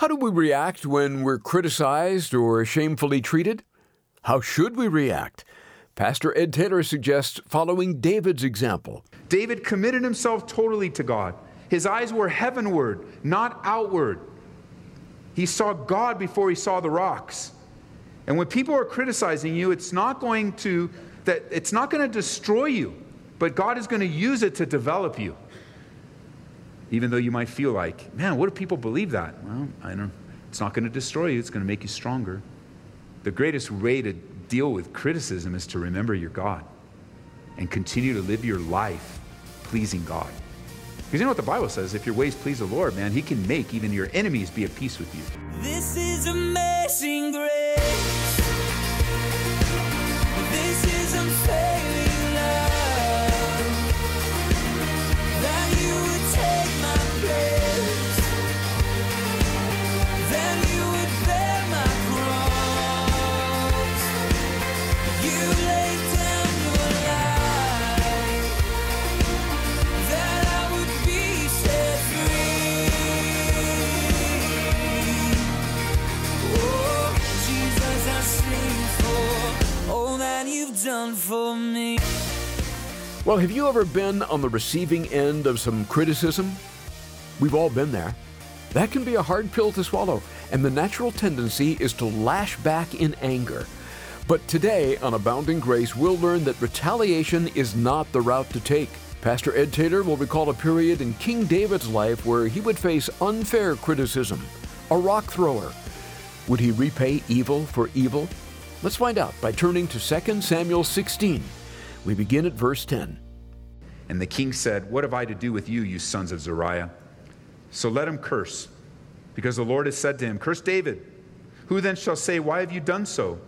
How do we react when we're criticized or shamefully treated? How should we react? Pastor Ed Taylor suggests following David's example. David committed himself totally to God. His eyes were heavenward, not outward. He saw God before he saw the rocks. And when people are criticizing you, it's not going to that it's not going to destroy you, but God is going to use it to develop you. Even though you might feel like, man, what if people believe that? Well, I don't it's not going to destroy you, it's going to make you stronger. The greatest way to deal with criticism is to remember your God and continue to live your life pleasing God. Because you know what the Bible says? If your ways please the Lord, man, He can make even your enemies be at peace with you. This is amazing grace. You ever been on the receiving end of some criticism? We've all been there. That can be a hard pill to swallow, and the natural tendency is to lash back in anger. But today on Abounding Grace, we'll learn that retaliation is not the route to take. Pastor Ed Taylor will recall a period in King David's life where he would face unfair criticism, a rock thrower. Would he repay evil for evil? Let's find out by turning to 2 Samuel 16. We begin at verse 10. And the king said, What have I to do with you, you sons of Zeruiah? So let him curse, because the Lord has said to him, Curse David. Who then shall say, Why have you done so?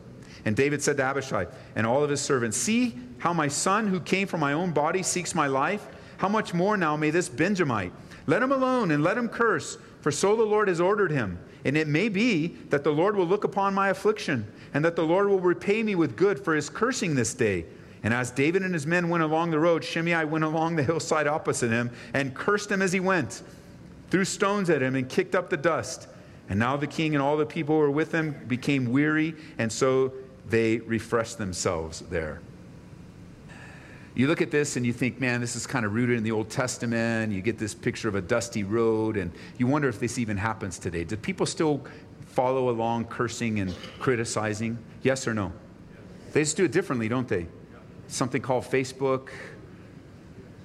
And David said to Abishai and all of his servants, See how my son, who came from my own body, seeks my life? How much more now may this Benjamite? Let him alone and let him curse, for so the Lord has ordered him. And it may be that the Lord will look upon my affliction, and that the Lord will repay me with good for his cursing this day. And as David and his men went along the road, Shimei went along the hillside opposite him and cursed him as he went, threw stones at him, and kicked up the dust. And now the king and all the people who were with him became weary, and so they refreshed themselves there. You look at this and you think, man, this is kind of rooted in the Old Testament. You get this picture of a dusty road, and you wonder if this even happens today. Do people still follow along cursing and criticizing? Yes or no? They just do it differently, don't they? Something called Facebook,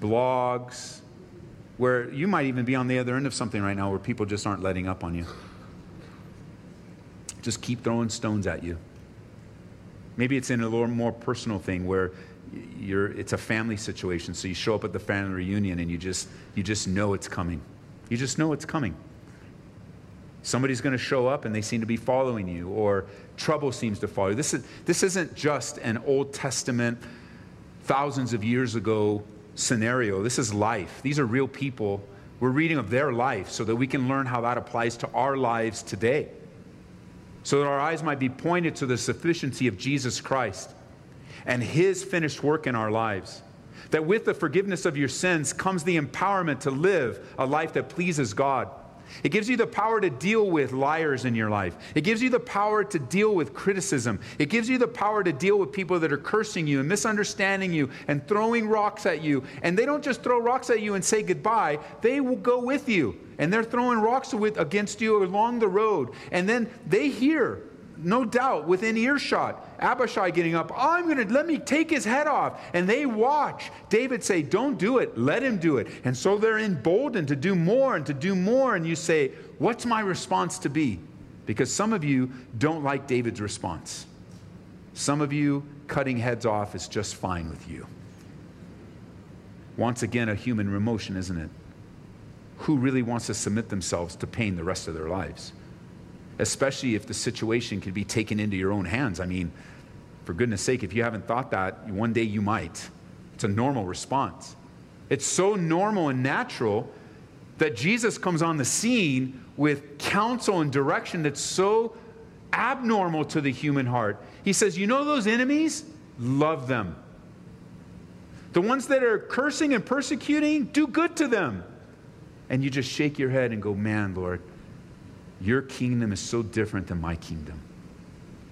blogs, where you might even be on the other end of something right now where people just aren't letting up on you. Just keep throwing stones at you. Maybe it's in a little more personal thing where you're, it's a family situation. So you show up at the family reunion and you just, you just know it's coming. You just know it's coming. Somebody's going to show up and they seem to be following you, or trouble seems to follow you. This, is, this isn't just an Old Testament, thousands of years ago scenario. This is life. These are real people. We're reading of their life so that we can learn how that applies to our lives today. So that our eyes might be pointed to the sufficiency of Jesus Christ and his finished work in our lives. That with the forgiveness of your sins comes the empowerment to live a life that pleases God. It gives you the power to deal with liars in your life. It gives you the power to deal with criticism. It gives you the power to deal with people that are cursing you and misunderstanding you and throwing rocks at you. And they don't just throw rocks at you and say goodbye, they will go with you. And they're throwing rocks with, against you along the road. And then they hear no doubt, within earshot, Abishai getting up, I'm going to let me take his head off. And they watch David say, Don't do it, let him do it. And so they're emboldened to do more and to do more. And you say, What's my response to be? Because some of you don't like David's response. Some of you, cutting heads off is just fine with you. Once again, a human emotion, isn't it? Who really wants to submit themselves to pain the rest of their lives? Especially if the situation can be taken into your own hands. I mean, for goodness sake, if you haven't thought that, one day you might. It's a normal response. It's so normal and natural that Jesus comes on the scene with counsel and direction that's so abnormal to the human heart. He says, You know those enemies? Love them. The ones that are cursing and persecuting, do good to them. And you just shake your head and go, Man, Lord, Your kingdom is so different than my kingdom.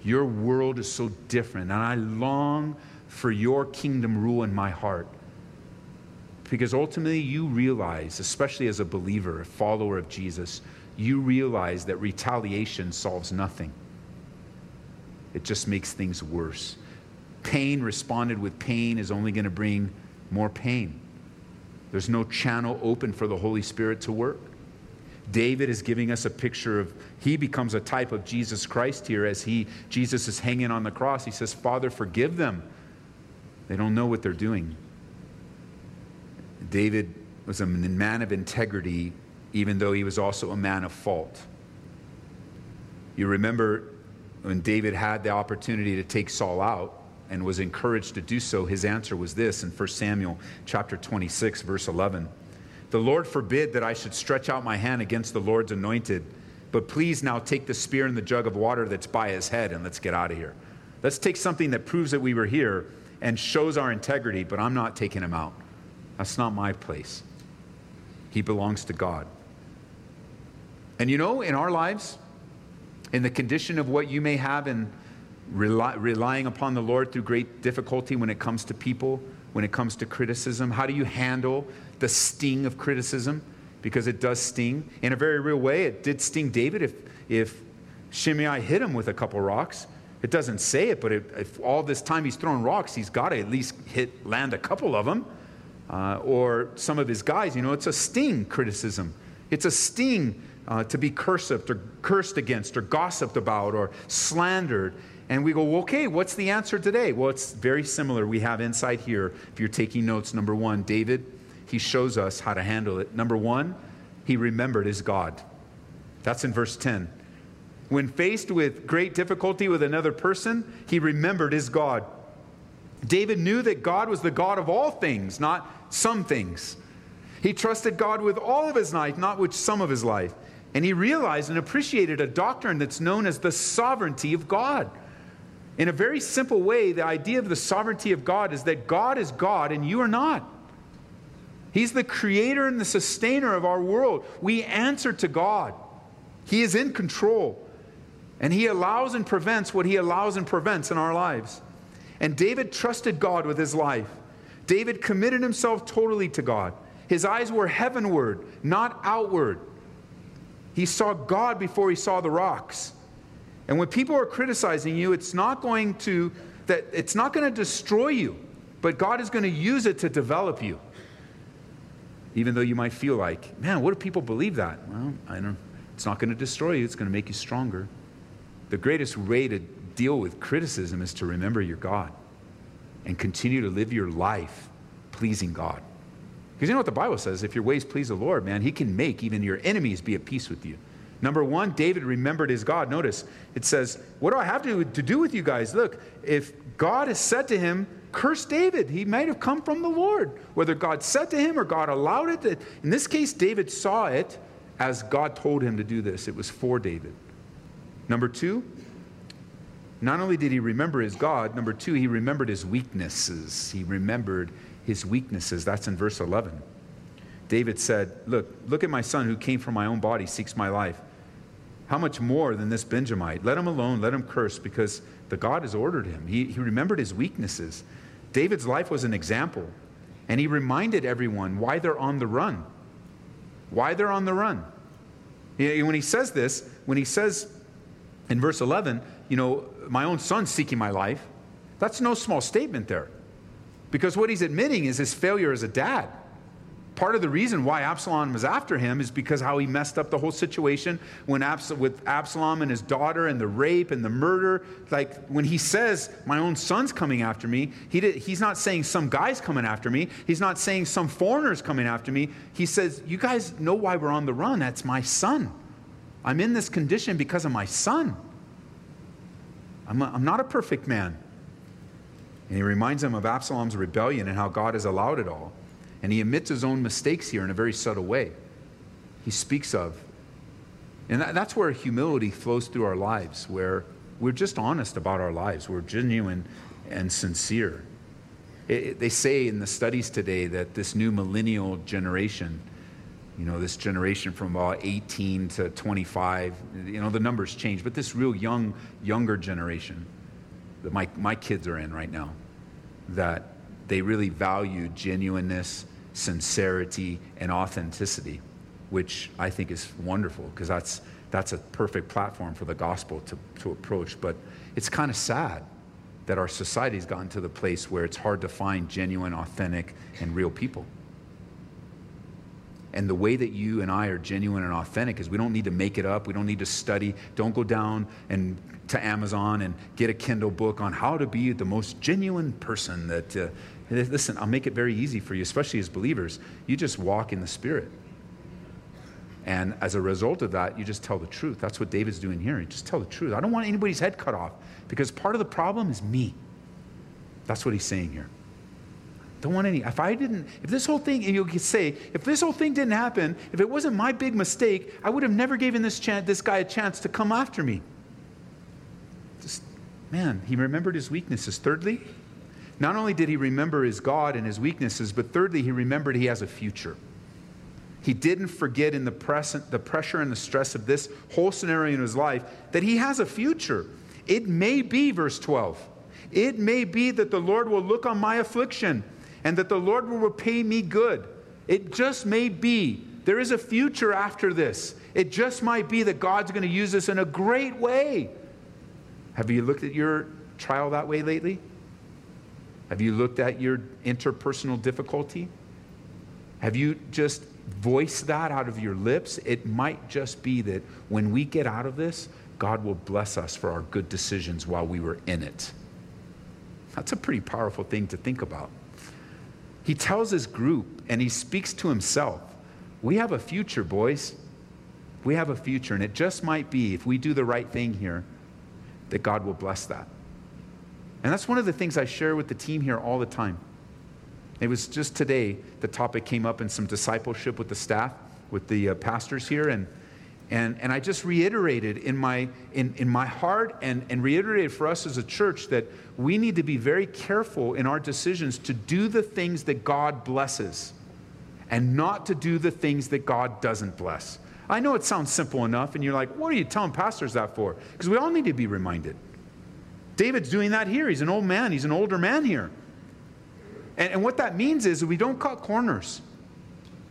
Your world is so different, and I long for your kingdom rule in my heart. Because ultimately, you realize, especially as a believer, a follower of Jesus, you realize that retaliation solves nothing. It just makes things worse. Pain responded with pain is only going to bring more pain. There's no channel open for the Holy Spirit to work. David is giving us a picture of he becomes a type of Jesus Christ here as he Jesus is hanging on the cross. He says, "Father, forgive them. They don't know what they're doing." David was a man of integrity even though he was also a man of fault. You remember when David had the opportunity to take Saul out and was encouraged to do so, his answer was this in 1 Samuel chapter 26 verse 11. The Lord forbid that I should stretch out my hand against the Lord's anointed, but please now take the spear and the jug of water that's by his head and let's get out of here. Let's take something that proves that we were here and shows our integrity, but I'm not taking him out. That's not my place. He belongs to God. And you know, in our lives, in the condition of what you may have in rely, relying upon the Lord through great difficulty when it comes to people, when it comes to criticism, how do you handle the sting of criticism? Because it does sting. In a very real way, it did sting David if, if Shimei hit him with a couple rocks. It doesn't say it, but it, if all this time he's throwing rocks, he's got to at least hit, land a couple of them. Uh, or some of his guys, you know, it's a sting criticism. It's a sting uh, to be cursed or cursed against or gossiped about or slandered. And we go, okay, what's the answer today? Well, it's very similar. We have insight here, if you're taking notes, number one, David, he shows us how to handle it. Number one, he remembered his God. That's in verse 10. When faced with great difficulty with another person, he remembered his God. David knew that God was the God of all things, not some things. He trusted God with all of his life, not with some of his life. And he realized and appreciated a doctrine that's known as the sovereignty of God. In a very simple way, the idea of the sovereignty of God is that God is God and you are not. He's the creator and the sustainer of our world. We answer to God. He is in control. And He allows and prevents what He allows and prevents in our lives. And David trusted God with his life. David committed himself totally to God. His eyes were heavenward, not outward. He saw God before he saw the rocks. And when people are criticizing you, it's not going to that it's not going to destroy you, but God is going to use it to develop you. Even though you might feel like, man, what do people believe that? Well, I don't it's not going to destroy you, it's going to make you stronger. The greatest way to deal with criticism is to remember your God and continue to live your life pleasing God. Because you know what the Bible says? If your ways please the Lord, man, he can make even your enemies be at peace with you. Number one, David remembered his God. Notice it says, What do I have to, to do with you guys? Look, if God has said to him, Curse David, he might have come from the Lord. Whether God said to him or God allowed it. In this case, David saw it as God told him to do this. It was for David. Number two, not only did he remember his God, number two, he remembered his weaknesses. He remembered his weaknesses. That's in verse 11. David said, Look, look at my son who came from my own body, seeks my life. How much more than this Benjamite? Let him alone, let him curse, because the God has ordered him. He, he remembered his weaknesses. David's life was an example, and he reminded everyone why they're on the run. Why they're on the run. When he says this, when he says in verse 11, you know, my own son's seeking my life, that's no small statement there. Because what he's admitting is his failure as a dad. Part of the reason why Absalom was after him is because how he messed up the whole situation when Abs- with Absalom and his daughter and the rape and the murder. Like when he says, My own son's coming after me, he did, he's not saying some guy's coming after me. He's not saying some foreigner's coming after me. He says, You guys know why we're on the run. That's my son. I'm in this condition because of my son. I'm, a, I'm not a perfect man. And he reminds them of Absalom's rebellion and how God has allowed it all. And he admits his own mistakes here in a very subtle way. He speaks of. And that, that's where humility flows through our lives, where we're just honest about our lives, we're genuine and sincere. It, it, they say in the studies today that this new millennial generation, you know, this generation from about 18 to 25, you know, the numbers change, but this real young, younger generation that my, my kids are in right now, that they really value genuineness, sincerity, and authenticity, which I think is wonderful because that's, that's a perfect platform for the gospel to, to approach. But it's kind of sad that our society's gotten to the place where it's hard to find genuine, authentic, and real people. And the way that you and I are genuine and authentic is we don't need to make it up. We don't need to study. Don't go down and to Amazon and get a Kindle book on how to be the most genuine person that uh, listen, I'll make it very easy for you, especially as believers. You just walk in the spirit. And as a result of that, you just tell the truth. That's what David's doing here. You just tell the truth. I don't want anybody's head cut off because part of the problem is me. That's what he's saying here. Don't want any. If I didn't, if this whole thing, and you could say, if this whole thing didn't happen, if it wasn't my big mistake, I would have never given this, chance, this guy a chance to come after me. Man, he remembered his weaknesses. Thirdly, not only did he remember his God and his weaknesses, but thirdly, he remembered he has a future. He didn't forget in the, present, the pressure and the stress of this whole scenario in his life that he has a future. It may be, verse 12, it may be that the Lord will look on my affliction and that the Lord will repay me good. It just may be. There is a future after this. It just might be that God's going to use this in a great way. Have you looked at your trial that way lately? Have you looked at your interpersonal difficulty? Have you just voiced that out of your lips? It might just be that when we get out of this, God will bless us for our good decisions while we were in it. That's a pretty powerful thing to think about. He tells his group and he speaks to himself. We have a future, boys. We have a future, and it just might be, if we do the right thing here, that God will bless that. And that's one of the things I share with the team here all the time. It was just today the topic came up in some discipleship with the staff, with the uh, pastors here, and and, and I just reiterated in my, in, in my heart and, and reiterated for us as a church that we need to be very careful in our decisions to do the things that God blesses and not to do the things that God doesn't bless. I know it sounds simple enough, and you're like, what are you telling pastors that for? Because we all need to be reminded. David's doing that here. He's an old man, he's an older man here. And, and what that means is we don't cut corners.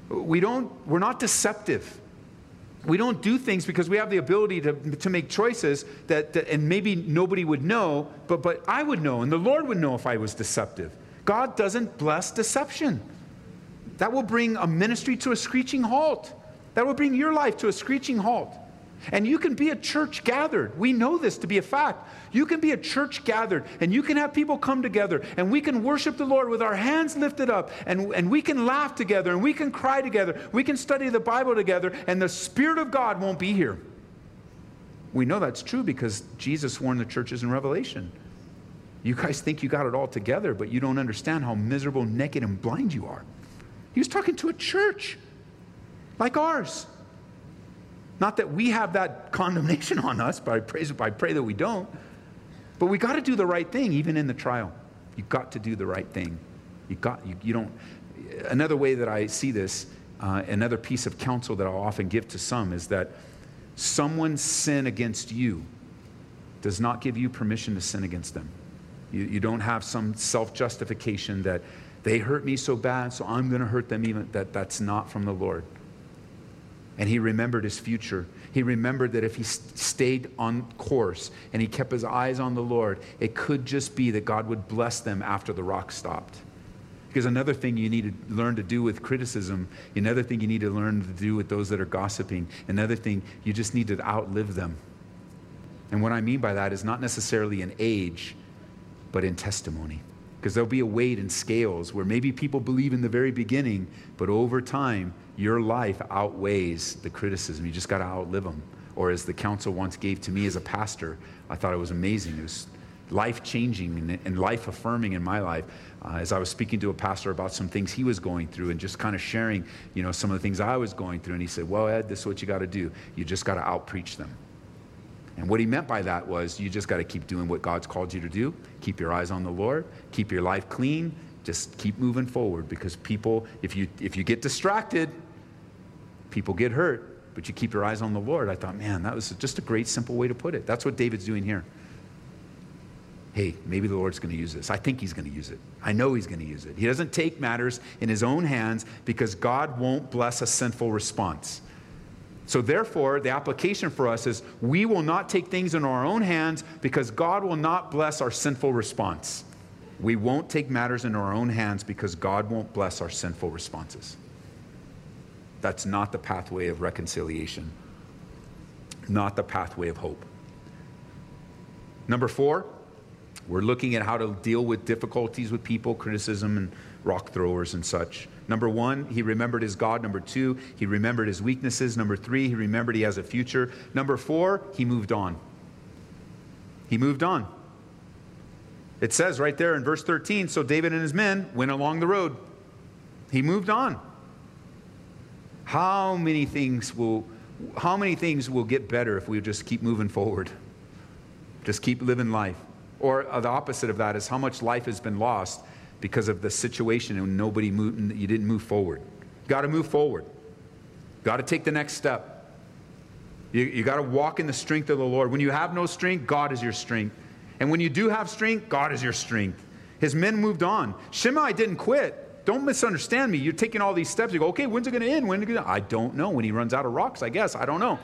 We don't, we're not deceptive we don't do things because we have the ability to, to make choices that, that, and maybe nobody would know, but, but I would know, and the Lord would know if I was deceptive. God doesn't bless deception. That will bring a ministry to a screeching halt. That will bring your life to a screeching halt. And you can be a church gathered. We know this to be a fact. You can be a church gathered and you can have people come together and we can worship the Lord with our hands lifted up and, and we can laugh together and we can cry together. We can study the Bible together and the Spirit of God won't be here. We know that's true because Jesus warned the churches in Revelation. You guys think you got it all together, but you don't understand how miserable, naked, and blind you are. He was talking to a church like ours. Not that we have that condemnation on us, but I pray, I pray that we don't. But we got to do the right thing, even in the trial. You got to do the right thing. You got you, you don't. Another way that I see this, uh, another piece of counsel that I'll often give to some is that someone's sin against you does not give you permission to sin against them. You, you don't have some self justification that they hurt me so bad, so I'm going to hurt them even. That that's not from the Lord. And he remembered his future. He remembered that if he stayed on course and he kept his eyes on the Lord, it could just be that God would bless them after the rock stopped. Because another thing you need to learn to do with criticism, another thing you need to learn to do with those that are gossiping, another thing, you just need to outlive them. And what I mean by that is not necessarily in age, but in testimony. Because there'll be a weight in scales where maybe people believe in the very beginning, but over time, your life outweighs the criticism. You just got to outlive them. Or as the counsel once gave to me as a pastor, I thought it was amazing. It was life changing and, life affirming in my life. Uh, as I was speaking to a pastor about some things he was going through and just kind of sharing, you know, some of the things I was going through. And he said, Well, Ed, this is what you got to do. You just got to outpreach them. And what he meant by that was you just got to keep doing what God's called you to do. Keep your eyes on the Lord. Keep your life clean. Just keep moving forward because people, if you if you get distracted, People get hurt, but you keep your eyes on the Lord. I thought, man, that was just a great, simple way to put it. That's what David's doing here. Hey, maybe the Lord's going to use this. I think he's going to use it. I know he's going to use it. He doesn't take matters in his own hands because God won't bless a sinful response. So, therefore, the application for us is we will not take things in our own hands because God will not bless our sinful response. We won't take matters in our own hands because God won't bless our sinful responses. That's not the pathway of reconciliation, not the pathway of hope. Number four, we're looking at how to deal with difficulties with people, criticism, and rock throwers and such. Number one, he remembered his God. Number two, he remembered his weaknesses. Number three, he remembered he has a future. Number four, he moved on. He moved on. It says right there in verse 13 so David and his men went along the road. He moved on. How many things will how many things will get better if we just keep moving forward? Just keep living life. Or the opposite of that is how much life has been lost because of the situation and nobody moved, you didn't move forward. Got to move forward. Got to take the next step. You, you got to walk in the strength of the Lord. When you have no strength, God is your strength. And when you do have strength, God is your strength. His men moved on. Shimei didn't quit. Don't misunderstand me. You're taking all these steps. You go, okay, when's it going to end? When I don't know. When he runs out of rocks, I guess. I don't know.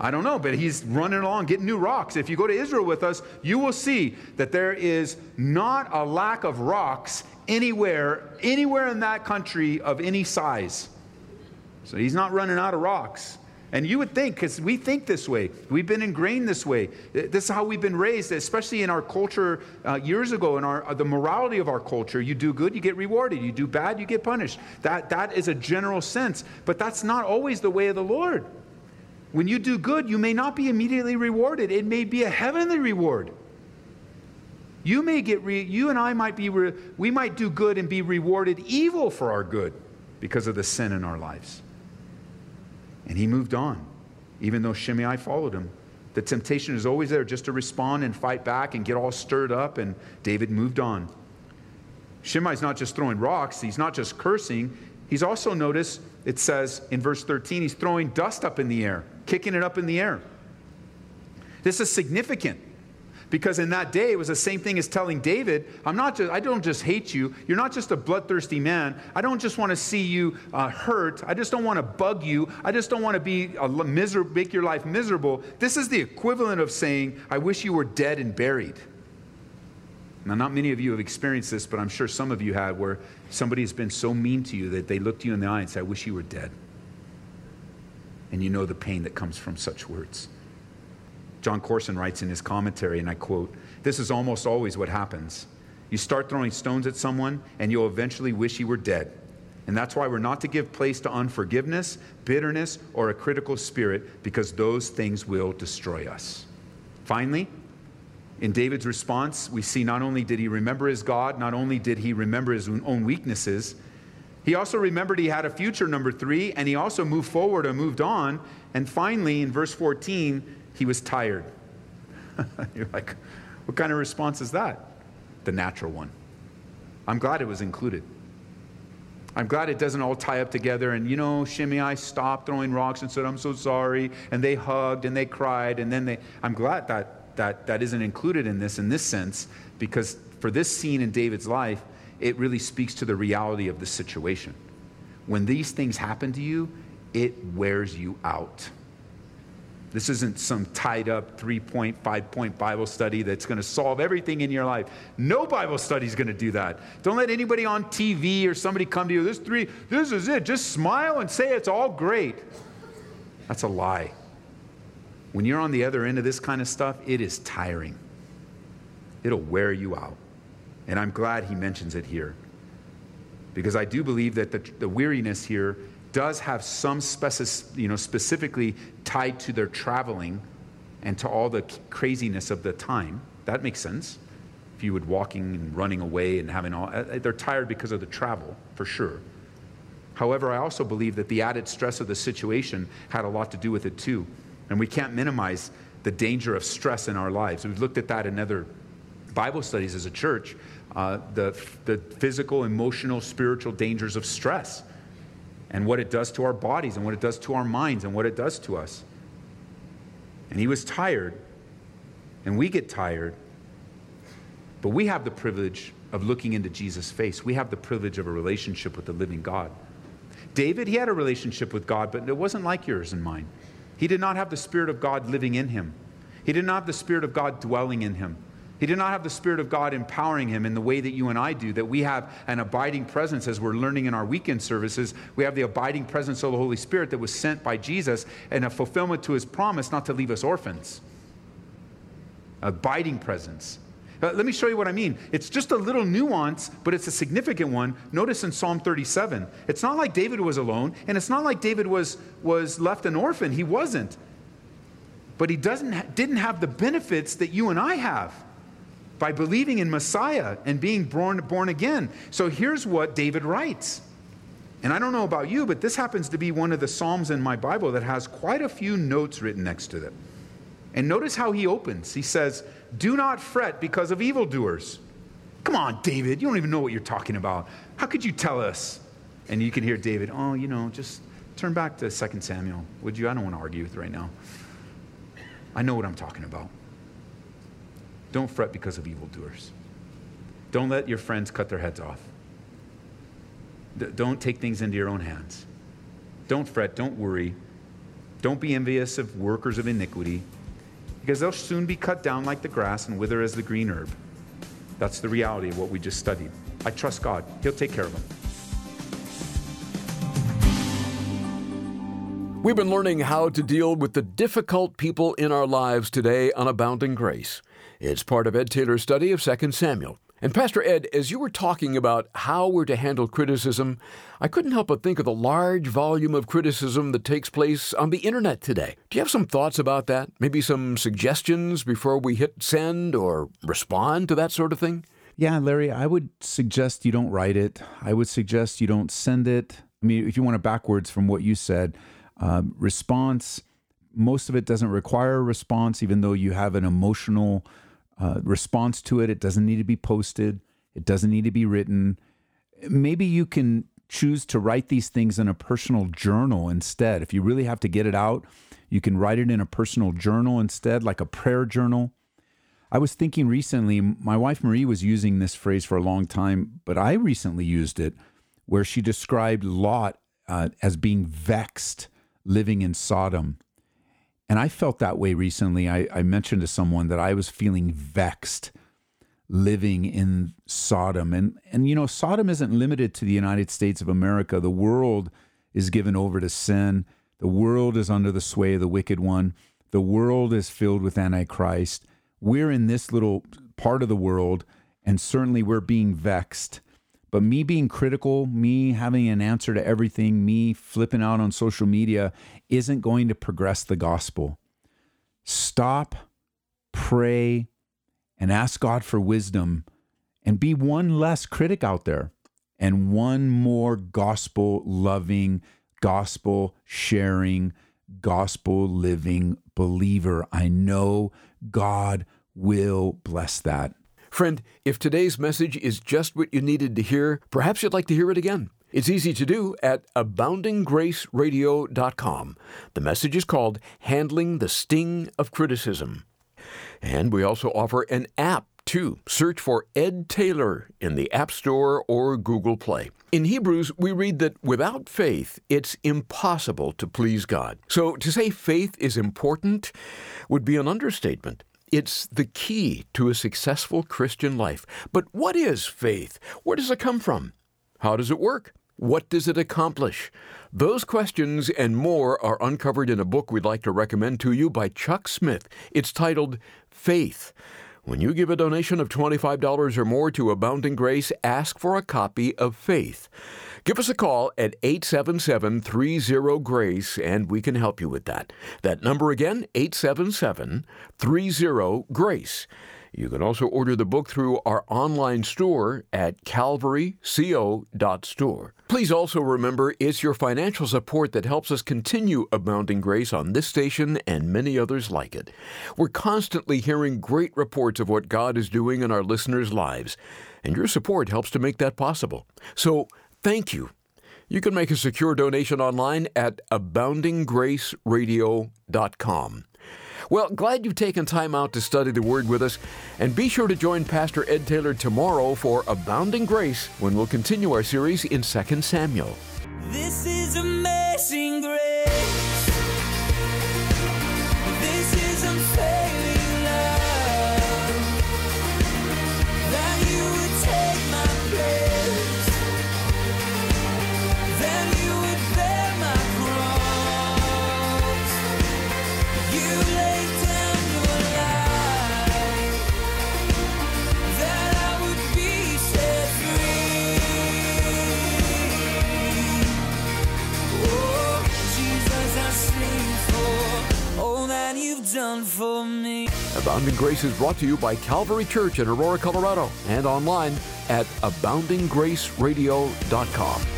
I don't know, but he's running along getting new rocks. If you go to Israel with us, you will see that there is not a lack of rocks anywhere, anywhere in that country of any size. So he's not running out of rocks. And you would think, because we think this way, we've been ingrained this way. This is how we've been raised, especially in our culture uh, years ago, in our, uh, the morality of our culture. You do good, you get rewarded. You do bad, you get punished. That, that is a general sense. But that's not always the way of the Lord. When you do good, you may not be immediately rewarded, it may be a heavenly reward. You may get, re- you and I might be, re- we might do good and be rewarded evil for our good because of the sin in our lives. And he moved on, even though Shimei followed him. The temptation is always there just to respond and fight back and get all stirred up, and David moved on. Shimei's not just throwing rocks, he's not just cursing, he's also, notice, it says in verse 13, he's throwing dust up in the air kicking it up in the air. This is significant because in that day it was the same thing as telling David, I'm not just, I don't just hate you. You're not just a bloodthirsty man. I don't just want to see you uh, hurt. I just don't want to bug you. I just don't want to be a miser- make your life miserable. This is the equivalent of saying, I wish you were dead and buried. Now, not many of you have experienced this, but I'm sure some of you have, where somebody has been so mean to you that they looked you in the eye and said I wish you were dead and you know the pain that comes from such words. Jon Courson writes in his commentary, and I quote This is almost always what happens. You start throwing stones at someone, and you'll eventually wish you were dead. And that's why we're not to give place to unforgiveness, bitterness, or a critical spirit, because those things will destroy us. Finally, in David's response, we see not only did he remember his God, not only did he remember his own weaknesses, he also remembered he had a future, number three, and he also moved forward and moved on. And finally, in verse 14, he was tired. You're like, what kind of response is that? The natural one. I'm glad it was included. I'm glad it doesn't all tie up together. And you know, Shimei stopped throwing rocks and said, I'm so sorry. And they hugged and they cried. And then they, I'm glad that that, that isn't included in this in this sense, because for this scene in David's life, it really speaks to the reality of the situation. When these things happen to you, it wears you out. This isn't some tied up three point, five point Bible study that's going to solve everything in your life. No Bible study is going to do that. Don't let anybody on TV or somebody come to you, this three, this is it. Just smile and say it's all great. That's a lie. When you're on the other end of this kind of stuff, it is tiring. It'll wear you out. And I'm glad he mentions it here. Because I do believe that the, the weariness here does have some specific, you know, specifically tied to their traveling and to all the craziness of the time. That makes sense. If you would walking and running away and having all, uh, uh, they're tired because of the travel, for sure. However, I also believe that the added stress of the situation had a lot to do with it too. And we can't minimize the danger of stress in our lives. We've looked at that in other Bible studies as a church uh, the, the physical, emotional, spiritual dangers of stress. and what it does to our bodies and what it does to our minds and what it does to us. And he was tired, and we get tired. But we have the privilege of looking into Jesus' face. We have the privilege of a relationship with the living God. David, he had a relationship with God, but it wasn't like yours and mine. He did not have the Spirit of God living in him, he did not have the Spirit of God dwelling in him. He did not have the Spirit of God empowering him in the way that you and I do, that we have an abiding presence as we're learning in our weekend services. We have the abiding presence of the Holy Spirit that was sent by Jesus and a fulfillment to his promise not to leave us orphans. Abiding presence. Uh, let me show you what I mean. It's just a little nuance, but it's a significant one. Notice in Psalm 37, it's not like David was alone, and it's not like David was, was left an orphan. He wasn't. But he doesn't, didn't have the benefits that you and I have by believing in Messiah and being born, born again. So here's what David writes. And I don't know about you, but this happens to be one of the Psalms in my Bible that has quite a few notes written next to it. And notice how he opens. He says, Do not fret because of evildoers. Come on, David, you don't even know what you're talking about. How could you tell us? And you can hear David, Oh, you know, just turn back to 2 Samuel, would you? I don't want to argue with right now. I know what I'm talking about. Don't fret because of evildoers. Don't let your friends cut their heads off. Don't take things into your own hands. Don't fret. Don't worry. Don't be envious of workers of iniquity, because they'll soon be cut down like the grass and wither as the green herb. That's the reality of what we just studied. I trust God, He'll take care of them. We've been learning how to deal with the difficult people in our lives today on Abounding Grace. It's part of Ed Taylor's study of 2 Samuel. And Pastor Ed, as you were talking about how we're to handle criticism, I couldn't help but think of the large volume of criticism that takes place on the internet today. Do you have some thoughts about that? Maybe some suggestions before we hit send or respond to that sort of thing? Yeah, Larry, I would suggest you don't write it. I would suggest you don't send it. I mean, if you want to backwards from what you said, um, response, most of it doesn't require a response, even though you have an emotional uh, response to it. It doesn't need to be posted, it doesn't need to be written. Maybe you can choose to write these things in a personal journal instead. If you really have to get it out, you can write it in a personal journal instead, like a prayer journal. I was thinking recently, my wife Marie was using this phrase for a long time, but I recently used it where she described Lot uh, as being vexed living in Sodom. And I felt that way recently. I, I mentioned to someone that I was feeling vexed living in Sodom. And, and, you know, Sodom isn't limited to the United States of America. The world is given over to sin, the world is under the sway of the wicked one, the world is filled with Antichrist. We're in this little part of the world, and certainly we're being vexed. But me being critical, me having an answer to everything, me flipping out on social media isn't going to progress the gospel. Stop, pray, and ask God for wisdom and be one less critic out there and one more gospel loving, gospel sharing, gospel living believer. I know God will bless that. Friend, if today's message is just what you needed to hear, perhaps you'd like to hear it again. It's easy to do at aboundinggraceradio.com. The message is called Handling the Sting of Criticism. And we also offer an app too. Search for Ed Taylor in the App Store or Google Play. In Hebrews, we read that without faith, it's impossible to please God. So to say faith is important would be an understatement. It's the key to a successful Christian life. But what is faith? Where does it come from? How does it work? What does it accomplish? Those questions and more are uncovered in a book we'd like to recommend to you by Chuck Smith. It's titled Faith. When you give a donation of $25 or more to Abounding Grace, ask for a copy of Faith. Give us a call at 877 30 GRACE and we can help you with that. That number again, 877 30 GRACE. You can also order the book through our online store at calvaryco.store. Please also remember it's your financial support that helps us continue abounding grace on this station and many others like it. We're constantly hearing great reports of what God is doing in our listeners' lives, and your support helps to make that possible. So, thank you. You can make a secure donation online at aboundinggraceradio.com. Well, glad you've taken time out to study the Word with us, and be sure to join Pastor Ed Taylor tomorrow for Abounding Grace when we'll continue our series in 2 Samuel. This is amazing grace. Abounding Grace is brought to you by Calvary Church in Aurora, Colorado, and online at aboundinggraceradio.com.